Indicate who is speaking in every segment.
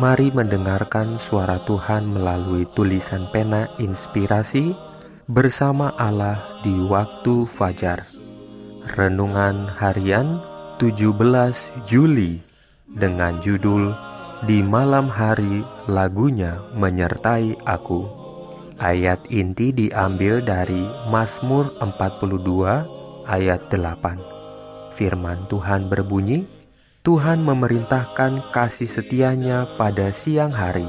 Speaker 1: Mari mendengarkan suara Tuhan melalui tulisan pena inspirasi bersama Allah di waktu fajar. Renungan harian 17 Juli dengan judul Di malam hari lagunya menyertai aku. Ayat inti diambil dari Mazmur 42 ayat 8. Firman Tuhan berbunyi, Tuhan memerintahkan kasih setianya pada siang hari,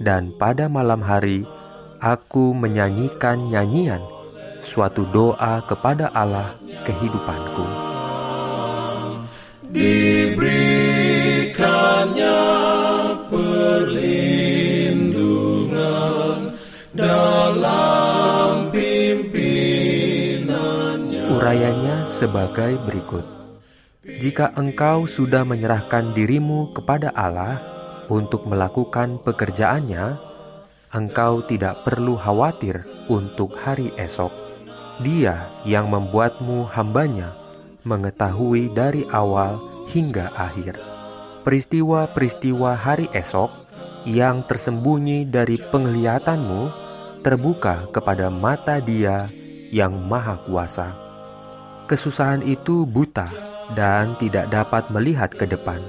Speaker 1: dan pada malam hari aku menyanyikan nyanyian, suatu doa kepada Allah kehidupanku.
Speaker 2: Diberikannya perlindungan dalam pimpinannya.
Speaker 1: Urayanya sebagai berikut. Jika engkau sudah menyerahkan dirimu kepada Allah untuk melakukan pekerjaannya, engkau tidak perlu khawatir untuk hari esok. Dia yang membuatmu hambanya mengetahui dari awal hingga akhir. Peristiwa-peristiwa hari esok yang tersembunyi dari penglihatanmu terbuka kepada mata Dia yang Maha Kuasa. Kesusahan itu buta dan tidak dapat melihat ke depan.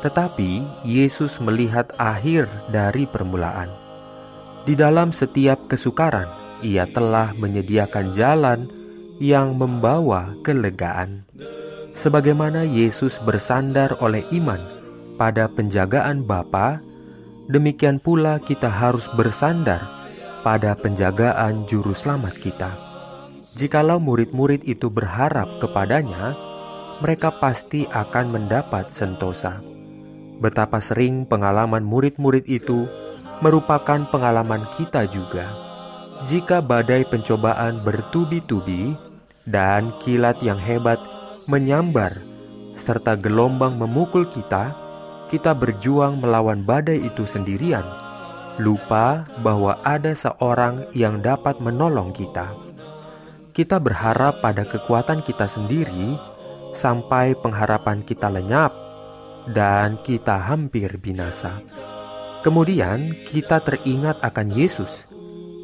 Speaker 1: Tetapi Yesus melihat akhir dari permulaan. Di dalam setiap kesukaran, Ia telah menyediakan jalan yang membawa kelegaan. Sebagaimana Yesus bersandar oleh iman pada penjagaan Bapa, demikian pula kita harus bersandar pada penjagaan juru selamat kita. Jikalau murid-murid itu berharap kepadanya, mereka pasti akan mendapat sentosa. Betapa sering pengalaman murid-murid itu merupakan pengalaman kita juga. Jika badai pencobaan bertubi-tubi dan kilat yang hebat menyambar serta gelombang memukul kita, kita berjuang melawan badai itu sendirian, lupa bahwa ada seorang yang dapat menolong kita. Kita berharap pada kekuatan kita sendiri sampai pengharapan kita lenyap dan kita hampir binasa. Kemudian kita teringat akan Yesus,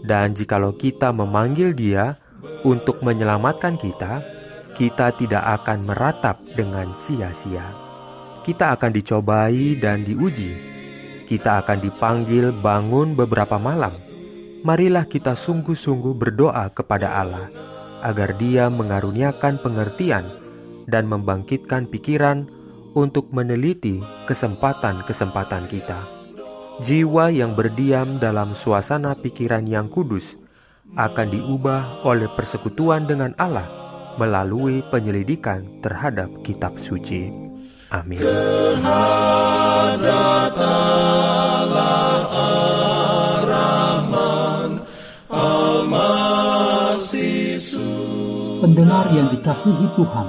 Speaker 1: dan jikalau kita memanggil Dia untuk menyelamatkan kita, kita tidak akan meratap dengan sia-sia. Kita akan dicobai dan diuji. Kita akan dipanggil bangun beberapa malam. Marilah kita sungguh-sungguh berdoa kepada Allah agar Dia mengaruniakan pengertian dan membangkitkan pikiran untuk meneliti kesempatan-kesempatan kita. Jiwa yang berdiam dalam suasana pikiran yang kudus akan diubah oleh persekutuan dengan Allah melalui penyelidikan terhadap kitab suci. Amin.
Speaker 3: Pendengar yang dikasihi Tuhan,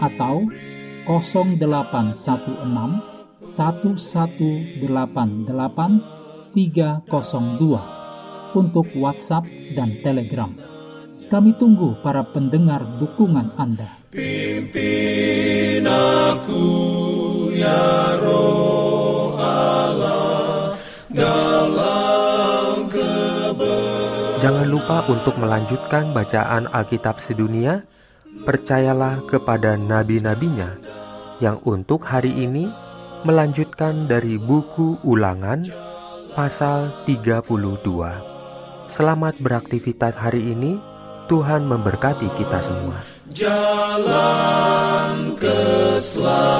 Speaker 3: atau 0816 1188 302 untuk WhatsApp dan Telegram. Kami tunggu para pendengar dukungan Anda.
Speaker 2: Pimpin aku ya roh Allah dalam
Speaker 1: Jangan lupa untuk melanjutkan bacaan Alkitab sedunia percayalah kepada nabi-nabinya yang untuk hari ini melanjutkan dari buku Ulangan pasal 32. Selamat beraktivitas hari ini. Tuhan memberkati kita semua.
Speaker 2: Jalan keselamatan